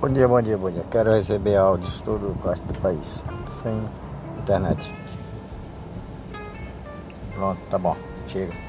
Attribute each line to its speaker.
Speaker 1: Bom dia, bom dia, bom dia. Quero receber áudios todo o parte do país. Sem internet. Pronto, tá bom. Chega.